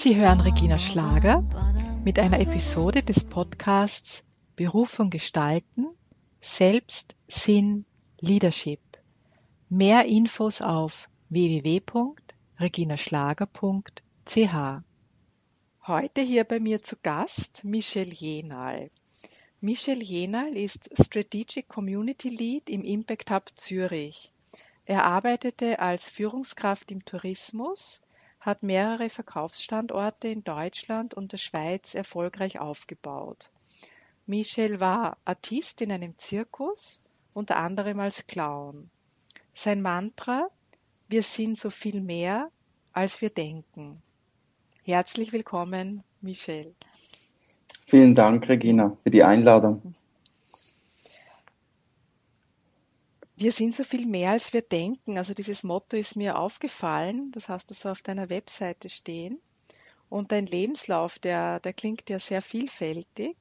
Sie hören Regina Schlager mit einer Episode des Podcasts Berufung gestalten, Selbst, Sinn, Leadership. Mehr Infos auf www.reginaschlager.ch. Heute hier bei mir zu Gast Michel Jenal. Michel Jenal ist Strategic Community Lead im Impact Hub Zürich. Er arbeitete als Führungskraft im Tourismus, hat mehrere Verkaufsstandorte in Deutschland und der Schweiz erfolgreich aufgebaut. Michel war Artist in einem Zirkus, unter anderem als Clown. Sein Mantra Wir sind so viel mehr, als wir denken. Herzlich willkommen, Michel. Vielen Dank, Regina, für die Einladung. Wir sind so viel mehr, als wir denken. Also dieses Motto ist mir aufgefallen. Das hast du so auf deiner Webseite stehen. Und dein Lebenslauf, der, der klingt ja sehr vielfältig.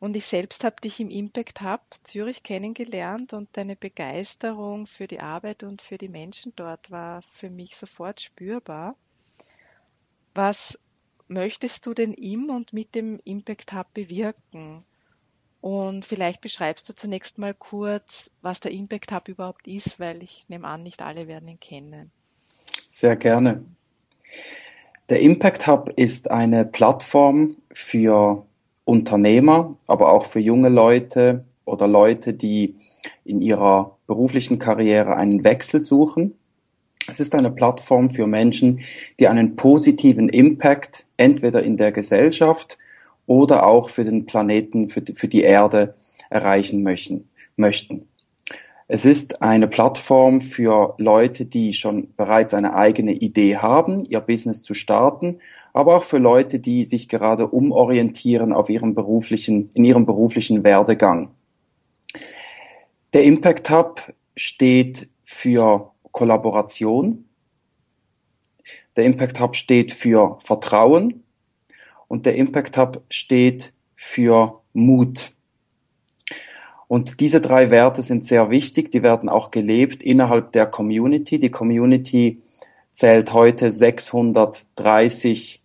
Und ich selbst habe dich im Impact Hub Zürich kennengelernt und deine Begeisterung für die Arbeit und für die Menschen dort war für mich sofort spürbar. Was möchtest du denn im und mit dem Impact Hub bewirken? Und vielleicht beschreibst du zunächst mal kurz, was der Impact Hub überhaupt ist, weil ich nehme an, nicht alle werden ihn kennen. Sehr gerne. Der Impact Hub ist eine Plattform für Unternehmer, aber auch für junge Leute oder Leute, die in ihrer beruflichen Karriere einen Wechsel suchen. Es ist eine Plattform für Menschen, die einen positiven Impact entweder in der Gesellschaft oder auch für den Planeten, für die, für die Erde erreichen möchten, möchten. Es ist eine Plattform für Leute, die schon bereits eine eigene Idee haben, ihr Business zu starten, aber auch für Leute, die sich gerade umorientieren auf ihrem beruflichen, in ihrem beruflichen Werdegang. Der Impact Hub steht für Kollaboration. Der Impact Hub steht für Vertrauen und der Impact Hub steht für Mut. Und diese drei Werte sind sehr wichtig, die werden auch gelebt innerhalb der Community. Die Community zählt heute 630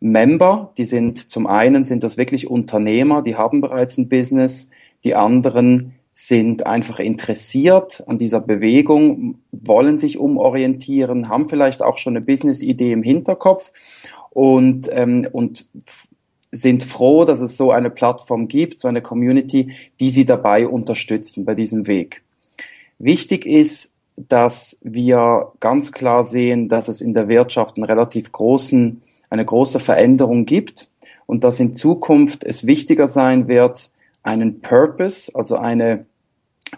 Member. Die sind zum einen sind das wirklich Unternehmer, die haben bereits ein Business. Die anderen sind einfach interessiert an dieser Bewegung, wollen sich umorientieren, haben vielleicht auch schon eine Business-Idee im Hinterkopf und, ähm, und sind froh, dass es so eine Plattform gibt, so eine Community, die sie dabei unterstützen bei diesem Weg. Wichtig ist, dass wir ganz klar sehen, dass es in der Wirtschaft einen relativ großen, eine große Veränderung gibt und dass in Zukunft es wichtiger sein wird, einen Purpose, also eine,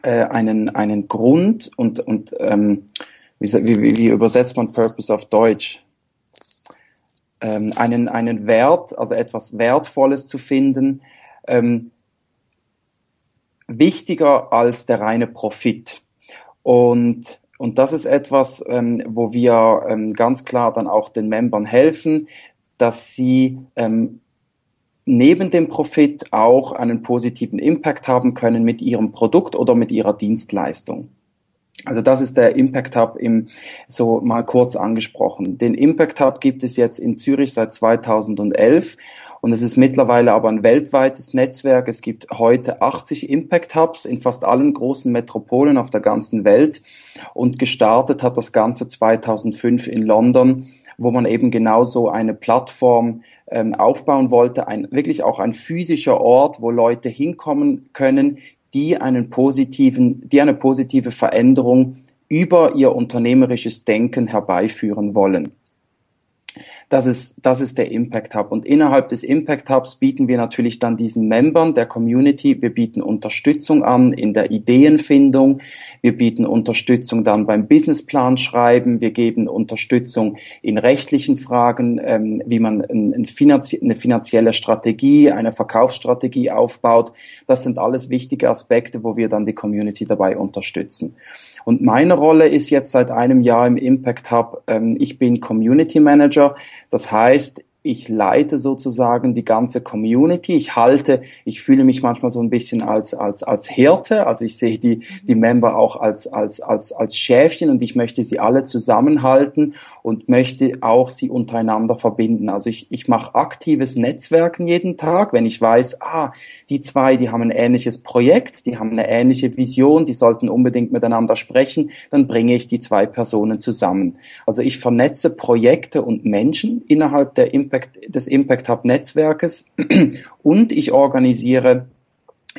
äh, einen, einen Grund und, und ähm, wie, wie, wie übersetzt man Purpose auf Deutsch? Ähm, einen, einen Wert, also etwas Wertvolles zu finden, ähm, wichtiger als der reine Profit. Und, und das ist etwas, ähm, wo wir ähm, ganz klar dann auch den Membern helfen, dass sie ähm, neben dem Profit auch einen positiven Impact haben können mit ihrem Produkt oder mit ihrer Dienstleistung. Also das ist der Impact Hub im, so mal kurz angesprochen. Den Impact Hub gibt es jetzt in Zürich seit 2011 und es ist mittlerweile aber ein weltweites Netzwerk. Es gibt heute 80 Impact Hubs in fast allen großen Metropolen auf der ganzen Welt und gestartet hat das Ganze 2005 in London, wo man eben genauso eine Plattform ähm, aufbauen wollte, ein, wirklich auch ein physischer Ort, wo Leute hinkommen können, die einen positiven, die eine positive Veränderung über ihr unternehmerisches Denken herbeiführen wollen. Das ist, das ist der Impact Hub. Und innerhalb des Impact Hubs bieten wir natürlich dann diesen Membern der Community, wir bieten Unterstützung an in der Ideenfindung, wir bieten Unterstützung dann beim Businessplan schreiben, wir geben Unterstützung in rechtlichen Fragen, ähm, wie man ein, ein finanzie eine finanzielle Strategie, eine Verkaufsstrategie aufbaut. Das sind alles wichtige Aspekte, wo wir dann die Community dabei unterstützen. Und meine Rolle ist jetzt seit einem Jahr im Impact Hub, ähm, ich bin Community Manager. Das heißt, ich leite sozusagen die ganze Community. Ich halte, ich fühle mich manchmal so ein bisschen als, als, als Hirte. Also ich sehe die, die Member auch als, als, als, als Schäfchen und ich möchte sie alle zusammenhalten und möchte auch sie untereinander verbinden. Also ich, ich mache aktives Netzwerken jeden Tag, wenn ich weiß, ah, die zwei, die haben ein ähnliches Projekt, die haben eine ähnliche Vision, die sollten unbedingt miteinander sprechen, dann bringe ich die zwei Personen zusammen. Also ich vernetze Projekte und Menschen innerhalb der Impact Impact, des Impact Hub Netzwerkes und ich organisiere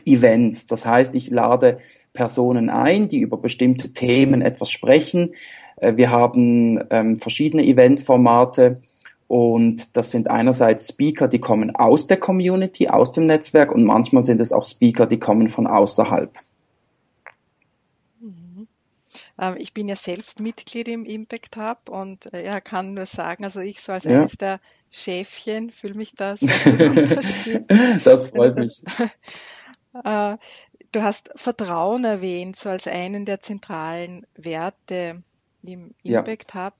Events. Das heißt, ich lade Personen ein, die über bestimmte Themen etwas sprechen. Äh, wir haben ähm, verschiedene Eventformate und das sind einerseits Speaker, die kommen aus der Community, aus dem Netzwerk und manchmal sind es auch Speaker, die kommen von außerhalb. Ähm, ich bin ja selbst Mitglied im Impact Hub und äh, ja, kann nur sagen, also ich so als ja. eines der Schäfchen fühle mich da sehr unterstützt. Das freut mich. Äh, du hast Vertrauen erwähnt, so als einen der zentralen Werte im Impact ja. Hub.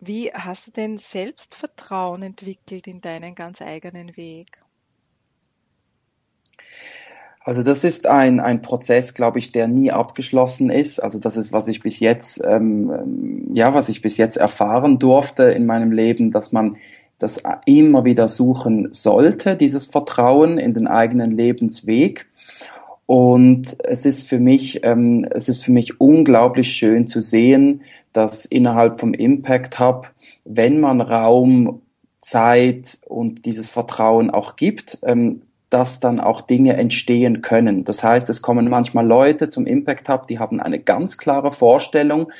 Wie hast du denn selbst Vertrauen entwickelt in deinen ganz eigenen Weg? Also das ist ein, ein Prozess, glaube ich, der nie abgeschlossen ist. Also das ist, was ich bis jetzt, ähm, ja, was ich bis jetzt erfahren durfte in meinem Leben, dass man das immer wieder suchen sollte, dieses Vertrauen in den eigenen Lebensweg. Und es ist für mich, ähm, es ist für mich unglaublich schön zu sehen, dass innerhalb vom Impact Hub, wenn man Raum, Zeit und dieses Vertrauen auch gibt, ähm, dass dann auch Dinge entstehen können. Das heißt, es kommen manchmal Leute zum Impact Hub, die haben eine ganz klare Vorstellung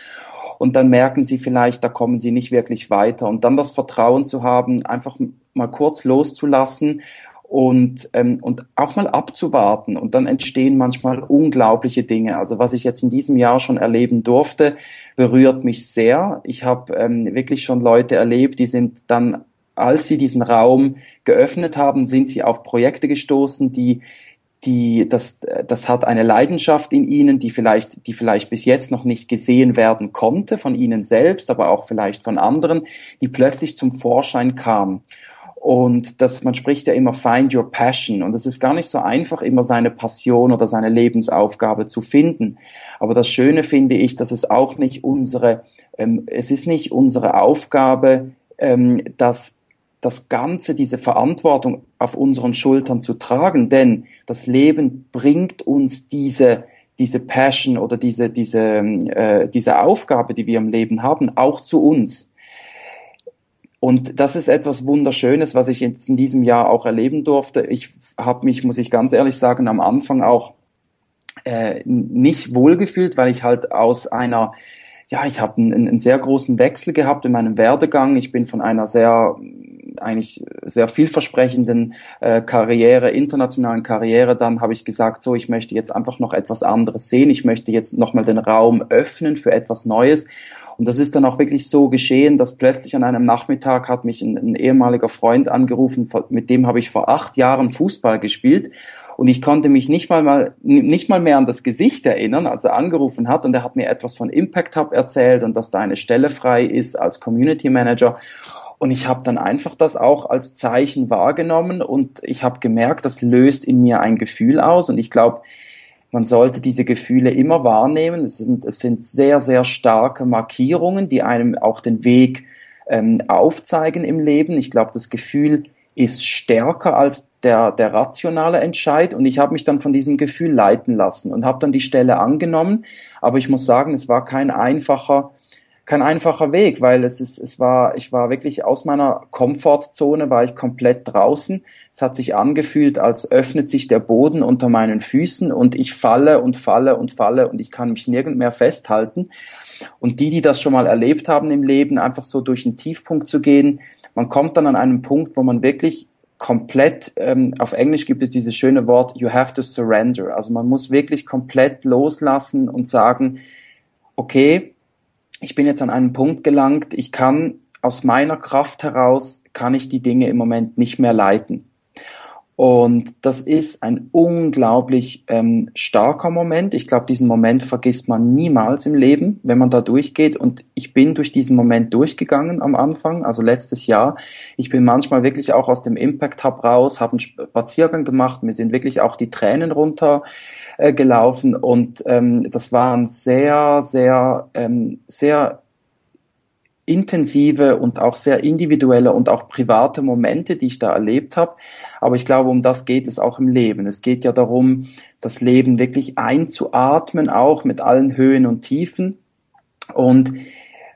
und dann merken sie vielleicht, da kommen sie nicht wirklich weiter. Und dann das Vertrauen zu haben, einfach mal kurz loszulassen und, ähm, und auch mal abzuwarten. Und dann entstehen manchmal unglaubliche Dinge. Also was ich jetzt in diesem Jahr schon erleben durfte, berührt mich sehr. Ich habe ähm, wirklich schon Leute erlebt, die sind dann als sie diesen Raum geöffnet haben, sind sie auf Projekte gestoßen, die die, das, das hat eine Leidenschaft in ihnen, die vielleicht, die vielleicht bis jetzt noch nicht gesehen werden konnte von ihnen selbst, aber auch vielleicht von anderen, die plötzlich zum Vorschein kam. Und das, man spricht ja immer find your passion. Und es ist gar nicht so einfach, immer seine Passion oder seine Lebensaufgabe zu finden. Aber das Schöne finde ich, dass es auch nicht unsere, ähm, es ist nicht unsere Aufgabe, ähm, dass das Ganze, diese Verantwortung auf unseren Schultern zu tragen, denn das Leben bringt uns diese, diese Passion oder diese, diese, äh, diese Aufgabe, die wir im Leben haben, auch zu uns. Und das ist etwas Wunderschönes, was ich jetzt in diesem Jahr auch erleben durfte. Ich habe mich, muss ich ganz ehrlich sagen, am Anfang auch äh, nicht wohlgefühlt, weil ich halt aus einer ja, ich habe einen, einen sehr großen Wechsel gehabt in meinem Werdegang. Ich bin von einer sehr eigentlich sehr vielversprechenden äh, Karriere, internationalen Karriere, dann habe ich gesagt, so, ich möchte jetzt einfach noch etwas anderes sehen. Ich möchte jetzt nochmal den Raum öffnen für etwas Neues. Und das ist dann auch wirklich so geschehen, dass plötzlich an einem Nachmittag hat mich ein, ein ehemaliger Freund angerufen, mit dem habe ich vor acht Jahren Fußball gespielt. Und ich konnte mich nicht mal, mal, nicht mal mehr an das Gesicht erinnern, als er angerufen hat. Und er hat mir etwas von Impact Hub erzählt und dass da eine Stelle frei ist als Community Manager. Und ich habe dann einfach das auch als Zeichen wahrgenommen und ich habe gemerkt, das löst in mir ein Gefühl aus. Und ich glaube, man sollte diese Gefühle immer wahrnehmen. Es sind, es sind sehr, sehr starke Markierungen, die einem auch den Weg ähm, aufzeigen im Leben. Ich glaube, das Gefühl ist stärker als der, der rationale Entscheid. Und ich habe mich dann von diesem Gefühl leiten lassen und habe dann die Stelle angenommen. Aber ich muss sagen, es war kein einfacher kein einfacher Weg, weil es ist, es war, ich war wirklich aus meiner Komfortzone, war ich komplett draußen. Es hat sich angefühlt, als öffnet sich der Boden unter meinen Füßen und ich falle und falle und falle und ich kann mich nirgend mehr festhalten. Und die, die das schon mal erlebt haben im Leben, einfach so durch einen Tiefpunkt zu gehen, man kommt dann an einen Punkt, wo man wirklich komplett, ähm, auf Englisch gibt es dieses schöne Wort, you have to surrender. Also man muss wirklich komplett loslassen und sagen, okay, ich bin jetzt an einen Punkt gelangt, ich kann aus meiner Kraft heraus, kann ich die Dinge im Moment nicht mehr leiten. Und das ist ein unglaublich ähm, starker Moment. Ich glaube, diesen Moment vergisst man niemals im Leben, wenn man da durchgeht. Und ich bin durch diesen Moment durchgegangen am Anfang, also letztes Jahr. Ich bin manchmal wirklich auch aus dem Impact Hub raus, habe einen Spaziergang gemacht. Mir sind wirklich auch die Tränen runter äh, gelaufen. Und ähm, das war ein sehr, sehr, ähm, sehr intensive und auch sehr individuelle und auch private Momente, die ich da erlebt habe. Aber ich glaube, um das geht es auch im Leben. Es geht ja darum, das Leben wirklich einzuatmen, auch mit allen Höhen und Tiefen. Und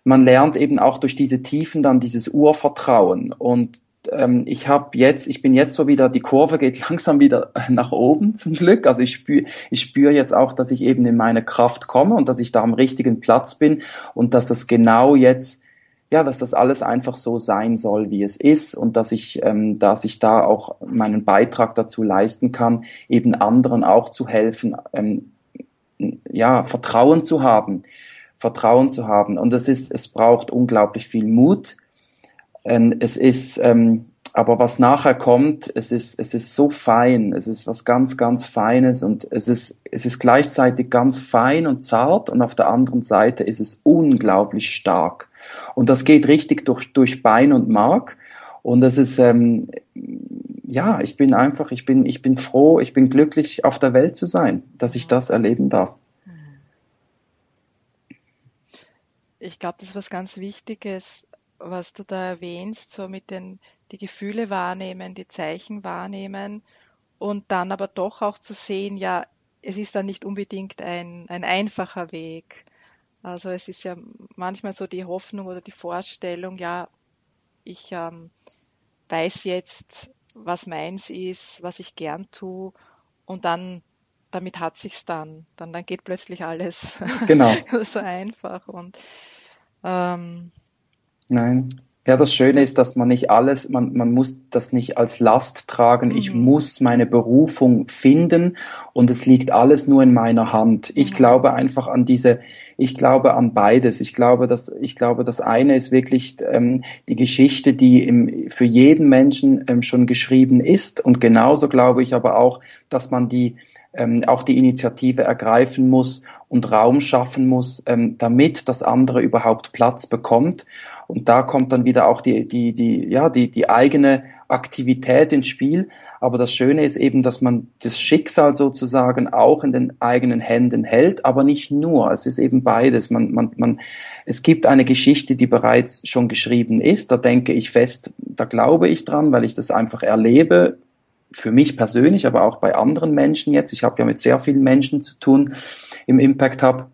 man lernt eben auch durch diese Tiefen dann dieses Urvertrauen. Und ähm, ich habe jetzt, ich bin jetzt so wieder, die Kurve geht langsam wieder nach oben zum Glück. Also ich spüre ich spür jetzt auch, dass ich eben in meine Kraft komme und dass ich da am richtigen Platz bin und dass das genau jetzt ja, dass das alles einfach so sein soll, wie es ist und dass ich, ähm, dass ich da auch meinen Beitrag dazu leisten kann, eben anderen auch zu helfen, ähm, ja, Vertrauen zu haben, Vertrauen zu haben. Und es ist, es braucht unglaublich viel Mut. Ähm, es ist, ähm, aber was nachher kommt, es ist, es ist so fein, es ist was ganz, ganz Feines und es ist, es ist gleichzeitig ganz fein und zart und auf der anderen Seite ist es unglaublich stark. Und das geht richtig durch, durch Bein und Mark. Und das ist, ähm, ja, ich bin einfach, ich bin, ich bin froh, ich bin glücklich, auf der Welt zu sein, dass ich das erleben darf. Ich glaube, das ist was ganz Wichtiges, was du da erwähnst, so mit den, die Gefühle wahrnehmen, die Zeichen wahrnehmen und dann aber doch auch zu sehen, ja, es ist dann nicht unbedingt ein, ein einfacher Weg. Also es ist ja manchmal so die Hoffnung oder die Vorstellung, ja, ich ähm, weiß jetzt, was meins ist, was ich gern tue und dann damit hat sich's dann. Dann, dann geht plötzlich alles genau. so einfach und ähm, Nein. Ja, das Schöne ist, dass man nicht alles, man, man muss das nicht als Last tragen. Ich mhm. muss meine Berufung finden und es liegt alles nur in meiner Hand. Ich mhm. glaube einfach an diese, ich glaube an beides. Ich glaube, dass, ich glaube, das eine ist wirklich ähm, die Geschichte, die im, für jeden Menschen ähm, schon geschrieben ist. Und genauso glaube ich aber auch, dass man die, ähm, auch die Initiative ergreifen muss und Raum schaffen muss, ähm, damit das andere überhaupt Platz bekommt. Und da kommt dann wieder auch die, die, die, ja, die, die eigene Aktivität ins Spiel. Aber das Schöne ist eben, dass man das Schicksal sozusagen auch in den eigenen Händen hält, aber nicht nur. Es ist eben beides. Man, man, man, es gibt eine Geschichte, die bereits schon geschrieben ist. Da denke ich fest, da glaube ich dran, weil ich das einfach erlebe. Für mich persönlich, aber auch bei anderen Menschen jetzt. Ich habe ja mit sehr vielen Menschen zu tun im Impact Hub.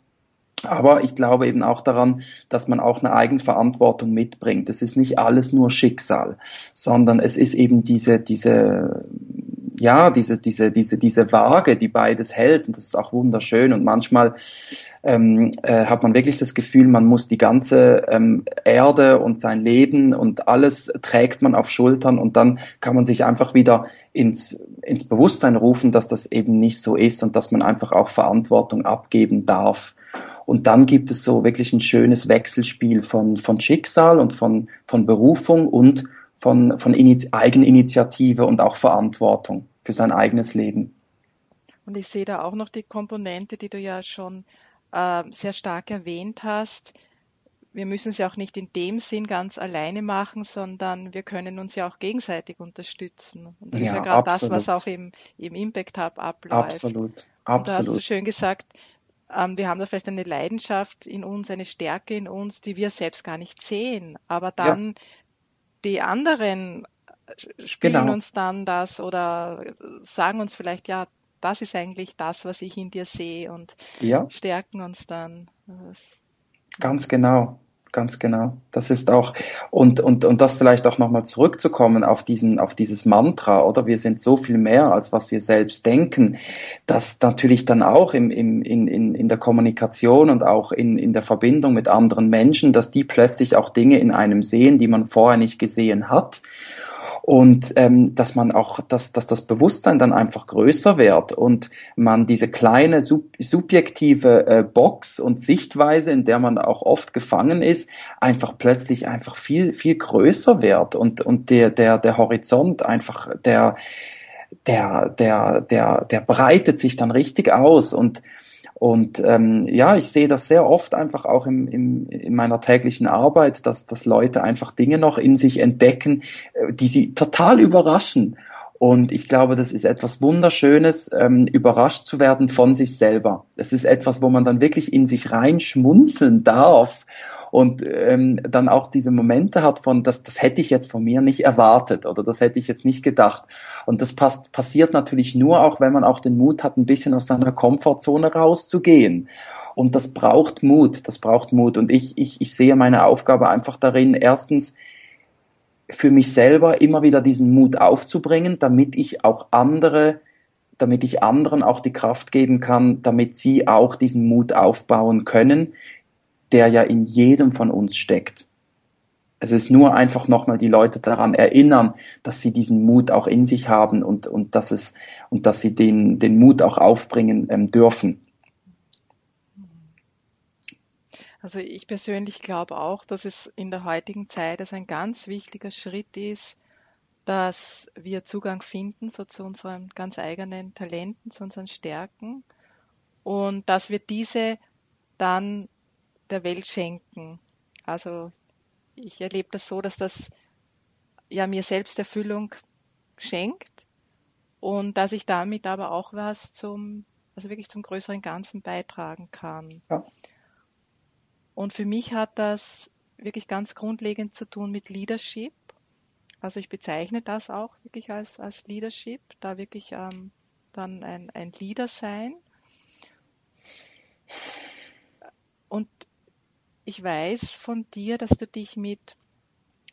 Aber ich glaube eben auch daran, dass man auch eine Eigenverantwortung mitbringt. Es ist nicht alles nur Schicksal, sondern es ist eben diese, diese, ja, diese, diese, diese, diese Waage, die beides hält. Und das ist auch wunderschön. Und manchmal ähm, äh, hat man wirklich das Gefühl, man muss die ganze ähm, Erde und sein Leben und alles trägt man auf Schultern und dann kann man sich einfach wieder ins, ins Bewusstsein rufen, dass das eben nicht so ist und dass man einfach auch Verantwortung abgeben darf. Und dann gibt es so wirklich ein schönes Wechselspiel von, von Schicksal und von, von Berufung und von, von Iniz Eigeninitiative und auch Verantwortung für sein eigenes Leben. Und ich sehe da auch noch die Komponente, die du ja schon äh, sehr stark erwähnt hast. Wir müssen es ja auch nicht in dem Sinn ganz alleine machen, sondern wir können uns ja auch gegenseitig unterstützen. Und das ja, ist ja gerade das, was auch im, im Impact Hub abläuft. Absolut. Absolut. Und da hast du schön gesagt, wir haben da vielleicht eine Leidenschaft in uns, eine Stärke in uns, die wir selbst gar nicht sehen. Aber dann ja. die anderen äh, spielen genau. uns dann das oder sagen uns vielleicht, ja, das ist eigentlich das, was ich in dir sehe und ja. stärken uns dann. Das, Ganz genau ganz genau. Das ist auch, und, und, und das vielleicht auch nochmal zurückzukommen auf diesen, auf dieses Mantra, oder? Wir sind so viel mehr, als was wir selbst denken, dass natürlich dann auch im, im, in, in, in der Kommunikation und auch in, in der Verbindung mit anderen Menschen, dass die plötzlich auch Dinge in einem sehen, die man vorher nicht gesehen hat und ähm, dass man auch, dass, dass das Bewusstsein dann einfach größer wird und man diese kleine sub subjektive äh, Box und Sichtweise, in der man auch oft gefangen ist, einfach plötzlich einfach viel viel größer wird und und der der der Horizont einfach der der, der, der, der breitet sich dann richtig aus. Und und ähm, ja, ich sehe das sehr oft einfach auch im, im, in meiner täglichen Arbeit, dass, dass Leute einfach Dinge noch in sich entdecken, äh, die sie total überraschen. Und ich glaube, das ist etwas Wunderschönes, ähm, überrascht zu werden von sich selber. Das ist etwas, wo man dann wirklich in sich reinschmunzeln darf und ähm, dann auch diese Momente hat von, das, das hätte ich jetzt von mir nicht erwartet oder das hätte ich jetzt nicht gedacht. Und das passt, passiert natürlich nur auch, wenn man auch den Mut hat, ein bisschen aus seiner Komfortzone rauszugehen. Und das braucht Mut, das braucht Mut. Und ich, ich, ich sehe meine Aufgabe einfach darin, erstens für mich selber immer wieder diesen Mut aufzubringen, damit ich auch andere damit ich anderen auch die Kraft geben kann, damit sie auch diesen Mut aufbauen können, der ja in jedem von uns steckt. Es ist nur einfach nochmal die Leute daran erinnern, dass sie diesen Mut auch in sich haben und, und, dass, es, und dass sie den, den Mut auch aufbringen ähm, dürfen. Also ich persönlich glaube auch, dass es in der heutigen Zeit als ein ganz wichtiger Schritt ist, dass wir Zugang finden so zu unseren ganz eigenen Talenten, zu unseren Stärken und dass wir diese dann der Welt schenken. Also ich erlebe das so, dass das ja mir selbst Erfüllung schenkt und dass ich damit aber auch was zum, also wirklich zum größeren Ganzen beitragen kann. Ja. Und für mich hat das wirklich ganz grundlegend zu tun mit Leadership. Also ich bezeichne das auch wirklich als, als Leadership, da wirklich ähm, dann ein, ein Leader sein. Und ich weiß von dir, dass du dich mit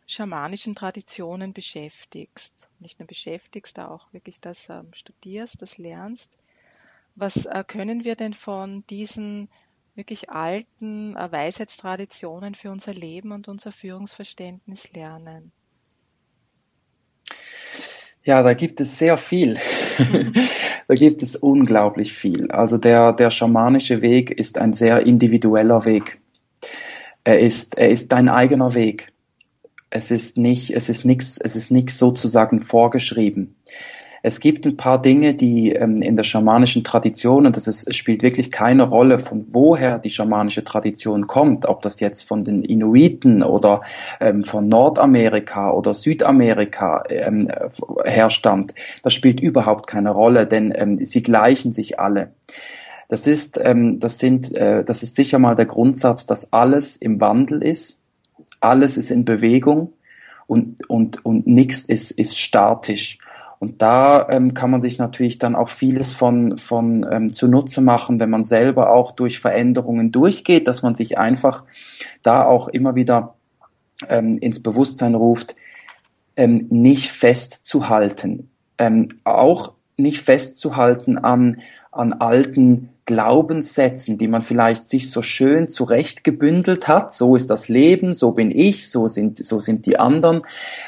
schamanischen Traditionen beschäftigst. Nicht nur beschäftigst, da auch wirklich das ähm, studierst, das lernst. Was äh, können wir denn von diesen wirklich alten äh, Weisheitstraditionen für unser Leben und unser Führungsverständnis lernen? Ja, da gibt es sehr viel. da gibt es unglaublich viel. Also der, der schamanische Weg ist ein sehr individueller Weg. Er ist, er ist dein eigener Weg. Es ist nicht, es ist nichts, es ist nichts sozusagen vorgeschrieben. Es gibt ein paar Dinge, die ähm, in der schamanischen Tradition, und das ist, es spielt wirklich keine Rolle, von woher die schamanische Tradition kommt, ob das jetzt von den Inuiten oder ähm, von Nordamerika oder Südamerika ähm, herstammt. Das spielt überhaupt keine Rolle, denn ähm, sie gleichen sich alle. Das ist, ähm, das sind, äh, das ist sicher mal der Grundsatz, dass alles im Wandel ist, alles ist in Bewegung und und und nichts ist ist statisch. Und da ähm, kann man sich natürlich dann auch vieles von, von ähm, zunutze machen, wenn man selber auch durch Veränderungen durchgeht, dass man sich einfach da auch immer wieder ähm, ins Bewusstsein ruft, ähm, nicht festzuhalten. Ähm, auch nicht festzuhalten an, an alten Glaubenssätzen, die man vielleicht sich so schön zurechtgebündelt hat, so ist das Leben, so bin ich, so sind, so sind die anderen,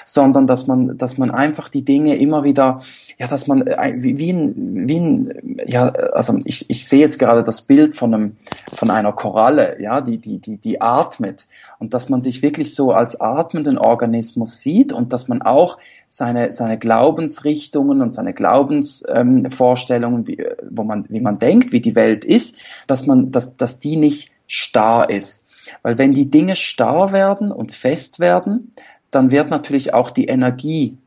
sondern dass man, dass man einfach die Dinge immer wieder, ja, dass man äh, wie, wie ein, wie ein, ja, also ich, ich sehe jetzt gerade das Bild von einem, von einer Koralle, ja, die, die, die, die atmet und dass man sich wirklich so als atmenden Organismus sieht und dass man auch seine, seine Glaubensrichtungen und seine Glaubensvorstellungen, ähm, wie, man, wie man denkt, wie die Welt ist, dass man, dass, dass die nicht starr ist. Weil wenn die Dinge starr werden und fest werden, dann wird natürlich auch die Energie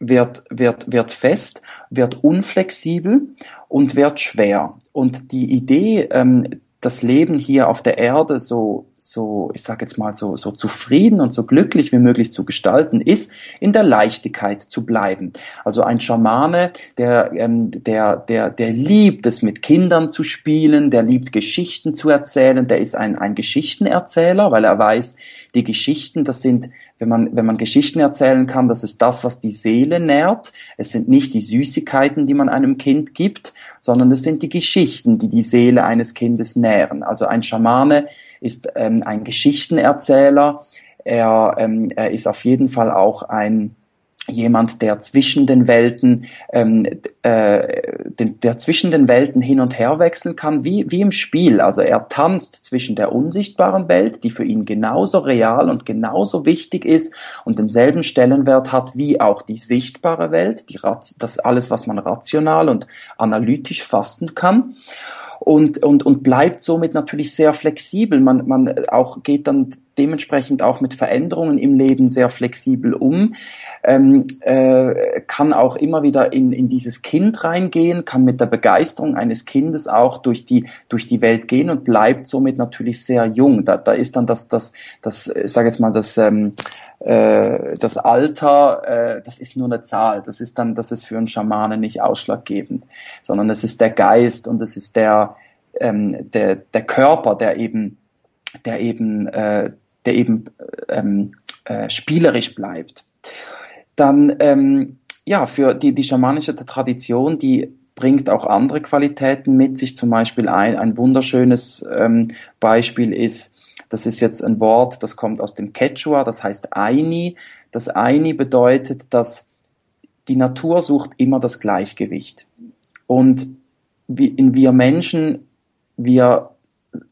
wird, wird, wird fest, wird unflexibel und wird schwer. Und die Idee, ähm, das Leben hier auf der Erde so, so, ich sage jetzt mal, so, so zufrieden und so glücklich wie möglich zu gestalten, ist, in der Leichtigkeit zu bleiben. Also ein Schamane, der, ähm, der, der, der liebt es, mit Kindern zu spielen, der liebt Geschichten zu erzählen, der ist ein, ein Geschichtenerzähler, weil er weiß, die Geschichten, das sind wenn man, wenn man Geschichten erzählen kann, das ist das, was die Seele nährt. Es sind nicht die Süßigkeiten, die man einem Kind gibt, sondern es sind die Geschichten, die die Seele eines Kindes nähren. Also ein Schamane ist ähm, ein Geschichtenerzähler. Er, ähm, er ist auf jeden Fall auch ein, jemand, der zwischen den Welten, ähm, äh, den, der zwischen den Welten hin und her wechseln kann, wie, wie im Spiel. Also er tanzt zwischen der unsichtbaren Welt, die für ihn genauso real und genauso wichtig ist und denselben Stellenwert hat wie auch die sichtbare Welt, die, das alles, was man rational und analytisch fassen kann und, und, und bleibt somit natürlich sehr flexibel. Man, man auch geht dann dementsprechend auch mit Veränderungen im Leben sehr flexibel um, ähm, äh, kann auch immer wieder in, in dieses Kind reingehen, kann mit der Begeisterung eines Kindes auch durch die, durch die Welt gehen und bleibt somit natürlich sehr jung. Da, da ist dann das, das, das, ich sage jetzt mal, das, ähm, äh, das Alter, äh, das ist nur eine Zahl. Das ist dann, das ist für einen Schamanen nicht ausschlaggebend, sondern es ist der Geist und es ist der, ähm, der, der Körper, der eben, der eben äh, der eben ähm, äh, spielerisch bleibt. Dann, ähm, ja, für die, die schamanische Tradition, die bringt auch andere Qualitäten mit sich. Zum Beispiel ein, ein wunderschönes ähm, Beispiel ist, das ist jetzt ein Wort, das kommt aus dem Quechua, das heißt Aini. Das Aini bedeutet, dass die Natur sucht immer das Gleichgewicht. Und in wir Menschen, wir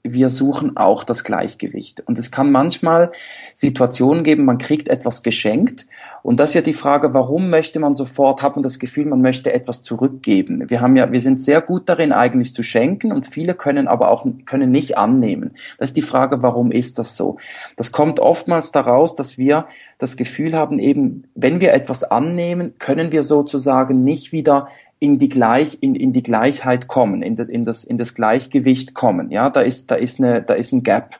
wir suchen auch das Gleichgewicht. Und es kann manchmal Situationen geben, man kriegt etwas geschenkt. Und das ist ja die Frage, warum möchte man sofort, hat man das Gefühl, man möchte etwas zurückgeben. Wir haben ja, wir sind sehr gut darin eigentlich zu schenken und viele können aber auch, können nicht annehmen. Das ist die Frage, warum ist das so? Das kommt oftmals daraus, dass wir das Gefühl haben, eben, wenn wir etwas annehmen, können wir sozusagen nicht wieder in die Gleich, in, in die Gleichheit kommen, in das, in das, in das Gleichgewicht kommen. Ja, da ist, da ist eine, da ist ein Gap.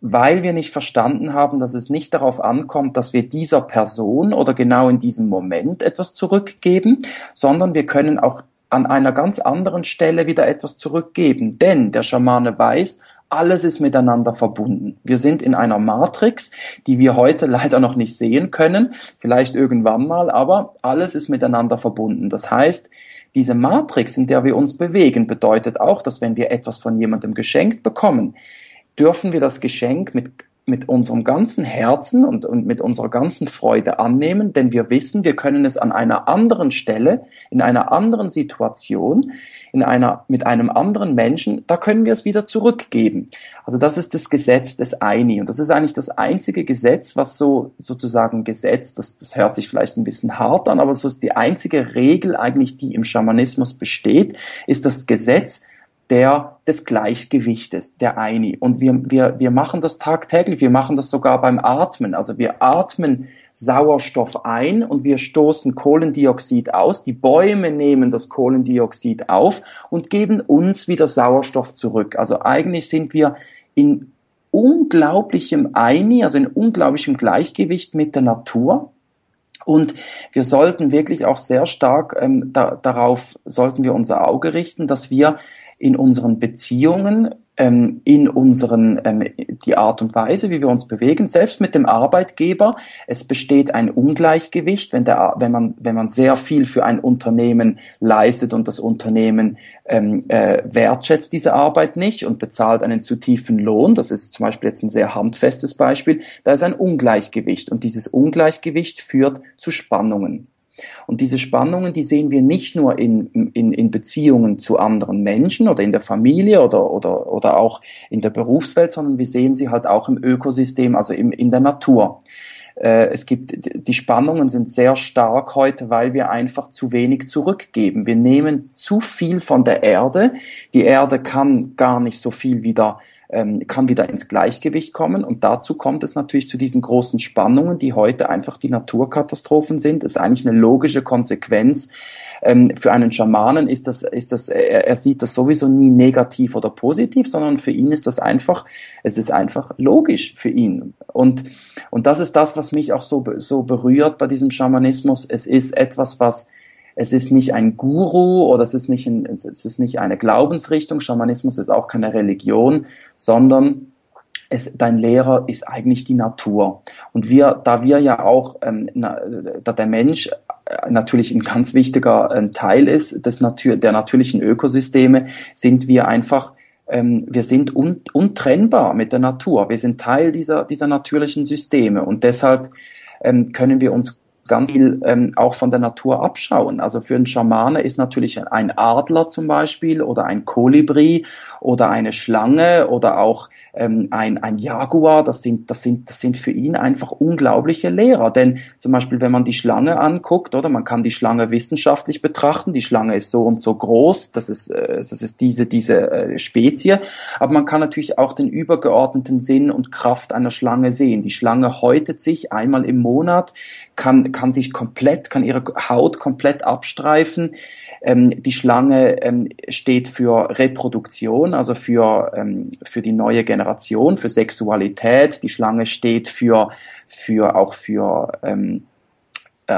Weil wir nicht verstanden haben, dass es nicht darauf ankommt, dass wir dieser Person oder genau in diesem Moment etwas zurückgeben, sondern wir können auch an einer ganz anderen Stelle wieder etwas zurückgeben. Denn der Schamane weiß, alles ist miteinander verbunden. Wir sind in einer Matrix, die wir heute leider noch nicht sehen können, vielleicht irgendwann mal, aber alles ist miteinander verbunden. Das heißt, diese Matrix, in der wir uns bewegen, bedeutet auch, dass wenn wir etwas von jemandem geschenkt bekommen, dürfen wir das Geschenk mit mit unserem ganzen Herzen und, und mit unserer ganzen Freude annehmen, denn wir wissen, wir können es an einer anderen Stelle, in einer anderen Situation, in einer, mit einem anderen Menschen, da können wir es wieder zurückgeben. Also das ist das Gesetz des Eini. Und das ist eigentlich das einzige Gesetz, was so sozusagen Gesetz, das, das hört sich vielleicht ein bisschen hart an, aber so ist die einzige Regel eigentlich, die im Schamanismus besteht, ist das Gesetz, der, des Gleichgewichtes, der Eini. Und wir, wir, wir machen das tagtäglich, wir machen das sogar beim Atmen. Also wir atmen Sauerstoff ein und wir stoßen Kohlendioxid aus. Die Bäume nehmen das Kohlendioxid auf und geben uns wieder Sauerstoff zurück. Also eigentlich sind wir in unglaublichem Eini, also in unglaublichem Gleichgewicht mit der Natur. Und wir sollten wirklich auch sehr stark ähm, da, darauf sollten wir unser Auge richten, dass wir in unseren Beziehungen, ähm, in unseren, ähm, die Art und Weise, wie wir uns bewegen, selbst mit dem Arbeitgeber. Es besteht ein Ungleichgewicht, wenn, der, wenn, man, wenn man sehr viel für ein Unternehmen leistet und das Unternehmen ähm, äh, wertschätzt diese Arbeit nicht und bezahlt einen zu tiefen Lohn. Das ist zum Beispiel jetzt ein sehr handfestes Beispiel. Da ist ein Ungleichgewicht und dieses Ungleichgewicht führt zu Spannungen. Und diese Spannungen, die sehen wir nicht nur in, in, in Beziehungen zu anderen Menschen oder in der Familie oder, oder, oder auch in der Berufswelt, sondern wir sehen sie halt auch im Ökosystem, also im, in der Natur. Äh, es gibt, die Spannungen sind sehr stark heute, weil wir einfach zu wenig zurückgeben. Wir nehmen zu viel von der Erde. Die Erde kann gar nicht so viel wieder ähm, kann wieder ins Gleichgewicht kommen. Und dazu kommt es natürlich zu diesen großen Spannungen, die heute einfach die Naturkatastrophen sind. Das ist eigentlich eine logische Konsequenz. Ähm, für einen Schamanen ist das, ist das, er, er sieht das sowieso nie negativ oder positiv, sondern für ihn ist das einfach, es ist einfach logisch für ihn. Und, und das ist das, was mich auch so, so berührt bei diesem Schamanismus. Es ist etwas, was es ist nicht ein Guru oder es ist nicht, ein, es ist nicht eine Glaubensrichtung. Schamanismus ist auch keine Religion, sondern es, dein Lehrer ist eigentlich die Natur. Und wir, da wir ja auch, ähm, na, da der Mensch äh, natürlich ein ganz wichtiger äh, Teil ist des Natur, der natürlichen Ökosysteme, sind wir einfach ähm, wir sind un, untrennbar mit der Natur. Wir sind Teil dieser, dieser natürlichen Systeme und deshalb ähm, können wir uns ganz viel ähm, auch von der Natur abschauen. Also für einen Schamane ist natürlich ein Adler zum Beispiel oder ein Kolibri oder eine Schlange oder auch ähm, ein, ein Jaguar, das sind, das, sind, das sind für ihn einfach unglaubliche Lehrer. Denn zum Beispiel, wenn man die Schlange anguckt, oder man kann die Schlange wissenschaftlich betrachten, die Schlange ist so und so groß, das ist, äh, das ist diese, diese äh, Spezie, aber man kann natürlich auch den übergeordneten Sinn und Kraft einer Schlange sehen. Die Schlange häutet sich einmal im Monat, kann, kann sich komplett, kann ihre Haut komplett abstreifen, ähm, die Schlange ähm, steht für Reproduktion, also für, ähm, für die neue Generation, für Sexualität. Die Schlange steht für, für auch für ähm,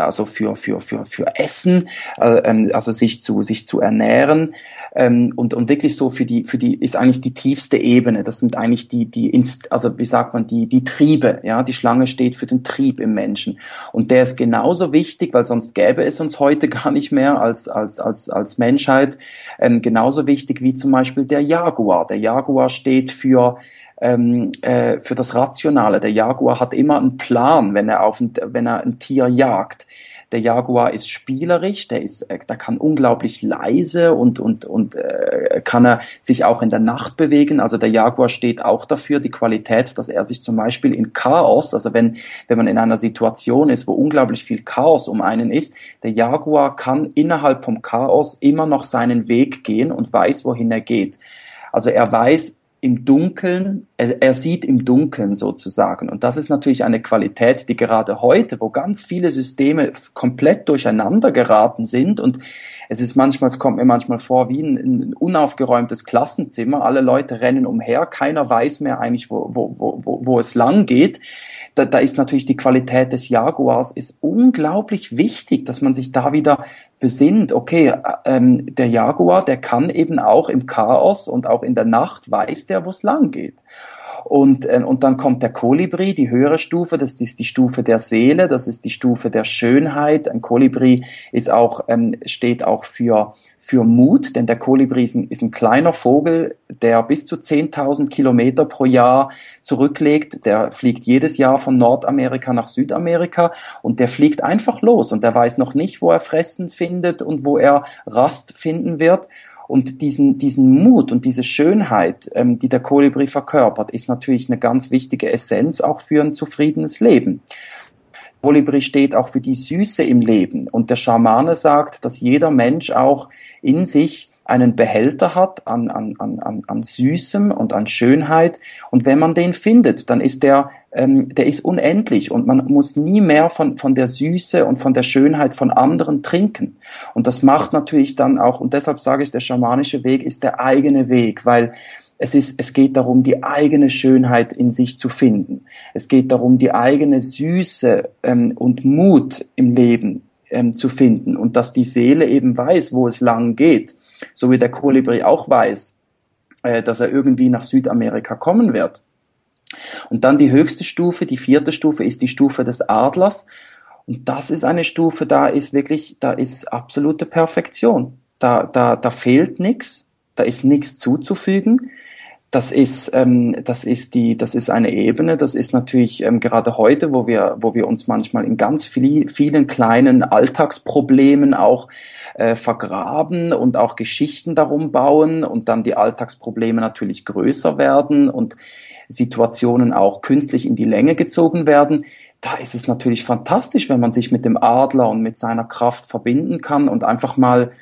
also für, für, für, für Essen, äh, ähm, also sich zu, sich zu ernähren ähm, und, und wirklich so für die, für die, ist eigentlich die tiefste Ebene. Das sind eigentlich die, die, Inst also wie sagt man, die, die Triebe, ja, die Schlange steht für den Trieb im Menschen. Und der ist genauso wichtig, weil sonst gäbe es uns heute gar nicht mehr als, als, als, als Menschheit, ähm, genauso wichtig wie zum Beispiel der Jaguar. Der Jaguar steht für, ähm, äh, für das Rationale. Der Jaguar hat immer einen Plan, wenn er auf ein, wenn er ein Tier jagt. Der Jaguar ist spielerisch, der ist, äh, der kann unglaublich leise und und und äh, kann er sich auch in der Nacht bewegen. Also der Jaguar steht auch dafür die Qualität, dass er sich zum Beispiel in Chaos, also wenn wenn man in einer Situation ist, wo unglaublich viel Chaos um einen ist, der Jaguar kann innerhalb vom Chaos immer noch seinen Weg gehen und weiß, wohin er geht. Also er weiß, im Dunkeln, er, er, sieht im Dunkeln sozusagen. Und das ist natürlich eine Qualität, die gerade heute, wo ganz viele Systeme komplett durcheinander geraten sind und es ist manchmal, es kommt mir manchmal vor wie ein, ein unaufgeräumtes Klassenzimmer. Alle Leute rennen umher, keiner weiß mehr eigentlich, wo, wo, wo, wo es lang geht. Da, da ist natürlich die Qualität des Jaguars ist unglaublich wichtig, dass man sich da wieder besinnt, okay, ähm, der Jaguar, der kann eben auch im Chaos und auch in der Nacht weiß der, wo es lang geht. Und, äh, und dann kommt der Kolibri, die höhere Stufe, das ist die Stufe der Seele, das ist die Stufe der Schönheit. Ein Kolibri ist auch, ähm, steht auch für, für Mut, denn der Kolibri ist ein, ist ein kleiner Vogel, der bis zu 10.000 Kilometer pro Jahr zurücklegt. Der fliegt jedes Jahr von Nordamerika nach Südamerika und der fliegt einfach los und der weiß noch nicht, wo er Fressen findet und wo er Rast finden wird. Und diesen, diesen Mut und diese Schönheit, ähm, die der Kolibri verkörpert, ist natürlich eine ganz wichtige Essenz auch für ein zufriedenes Leben. Kolibri steht auch für die Süße im Leben. Und der Schamane sagt, dass jeder Mensch auch in sich einen Behälter hat an, an, an, an Süßem und an Schönheit. Und wenn man den findet, dann ist der ähm, der ist unendlich und man muss nie mehr von, von der Süße und von der Schönheit von anderen trinken. Und das macht natürlich dann auch, und deshalb sage ich, der schamanische Weg ist der eigene Weg, weil es ist, es geht darum, die eigene Schönheit in sich zu finden. Es geht darum, die eigene Süße ähm, und Mut im Leben ähm, zu finden und dass die Seele eben weiß, wo es lang geht, so wie der Kolibri auch weiß, äh, dass er irgendwie nach Südamerika kommen wird. Und dann die höchste Stufe, die vierte Stufe, ist die Stufe des Adlers. Und das ist eine Stufe, da ist wirklich, da ist absolute Perfektion. Da, da, da fehlt nichts, da ist nichts zuzufügen. Das ist, ähm, das ist die, das ist eine Ebene. Das ist natürlich ähm, gerade heute, wo wir, wo wir uns manchmal in ganz viel, vielen kleinen Alltagsproblemen auch äh, vergraben und auch Geschichten darum bauen und dann die Alltagsprobleme natürlich größer werden und Situationen auch künstlich in die Länge gezogen werden, da ist es natürlich fantastisch, wenn man sich mit dem Adler und mit seiner Kraft verbinden kann und einfach mal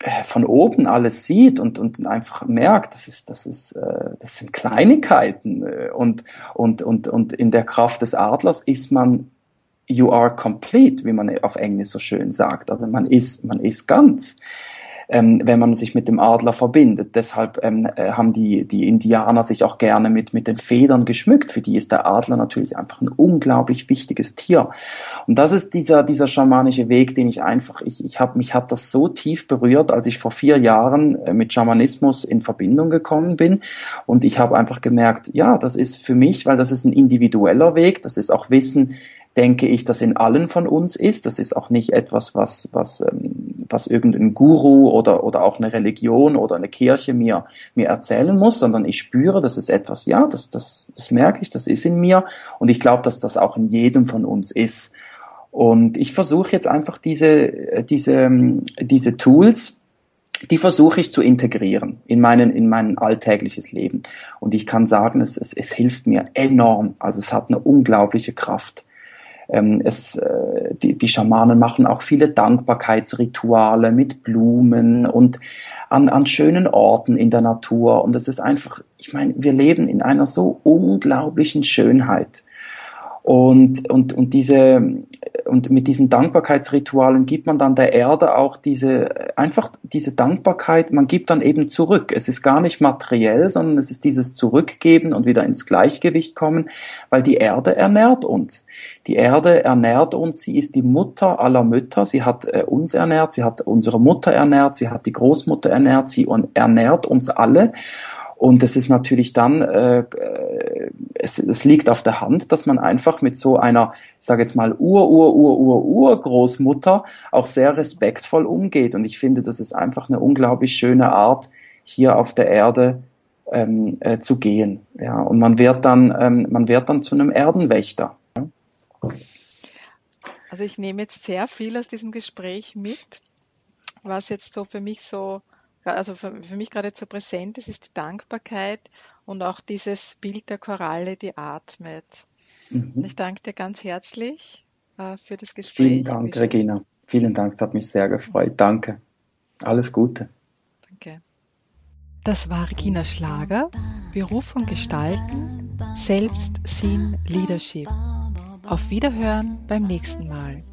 äh, von oben alles sieht und, und einfach merkt, das ist, das ist, äh, das sind Kleinigkeiten äh, und, und, und, und in der Kraft des Adlers ist man you are complete, wie man auf Englisch so schön sagt. Also man ist, man ist ganz ähm, wenn man sich mit dem Adler verbindet. Deshalb ähm, äh, haben die, die Indianer sich auch gerne mit, mit den Federn geschmückt. Für die ist der Adler natürlich einfach ein unglaublich wichtiges Tier. Und das ist dieser, dieser schamanische Weg, den ich einfach, ich, ich habe mich hat das so tief berührt, als ich vor vier Jahren äh, mit Schamanismus in Verbindung gekommen bin. Und ich habe einfach gemerkt, ja, das ist für mich, weil das ist ein individueller Weg, das ist auch Wissen, denke ich, das in allen von uns ist. Das ist auch nicht etwas, was, was, ähm, was irgendein Guru oder, oder auch eine Religion oder eine Kirche mir, mir erzählen muss, sondern ich spüre, das ist etwas, ja, das, das, das merke ich, das ist in mir und ich glaube, dass das auch in jedem von uns ist. Und ich versuche jetzt einfach diese, diese, diese Tools, die versuche ich zu integrieren in, meinen, in mein alltägliches Leben. Und ich kann sagen, es, es, es hilft mir enorm. Also es hat eine unglaubliche Kraft. Ähm, es, äh, die, die Schamanen machen auch viele Dankbarkeitsrituale mit Blumen und an, an schönen Orten in der Natur. Und es ist einfach, ich meine, wir leben in einer so unglaublichen Schönheit. Und, und, und, diese, und mit diesen Dankbarkeitsritualen gibt man dann der Erde auch diese, einfach diese Dankbarkeit, man gibt dann eben zurück. Es ist gar nicht materiell, sondern es ist dieses Zurückgeben und wieder ins Gleichgewicht kommen, weil die Erde ernährt uns. Die Erde ernährt uns, sie ist die Mutter aller Mütter, sie hat äh, uns ernährt, sie hat unsere Mutter ernährt, sie hat die Großmutter ernährt, sie ernährt uns alle. Und es ist natürlich dann, äh, äh, es, es liegt auf der Hand, dass man einfach mit so einer, ich sage jetzt mal, Ur-Ur-Ur-Ur-Ur-Großmutter auch sehr respektvoll umgeht. Und ich finde, das ist einfach eine unglaublich schöne Art, hier auf der Erde ähm, äh, zu gehen. Ja, und man wird dann, ähm, man wird dann zu einem Erdenwächter. Ja? Also ich nehme jetzt sehr viel aus diesem Gespräch mit, was jetzt so für mich so also für, für mich gerade so präsent ist, ist die Dankbarkeit und auch dieses Bild der Koralle, die atmet. Mhm. Ich danke dir ganz herzlich äh, für das Gespräch. Vielen Dank, Regina. Vielen Dank, es hat mich sehr gefreut. Danke. Alles Gute. Danke. Das war Regina Schlager, Berufung Gestalten, Selbstsinn, Leadership. Auf Wiederhören beim nächsten Mal.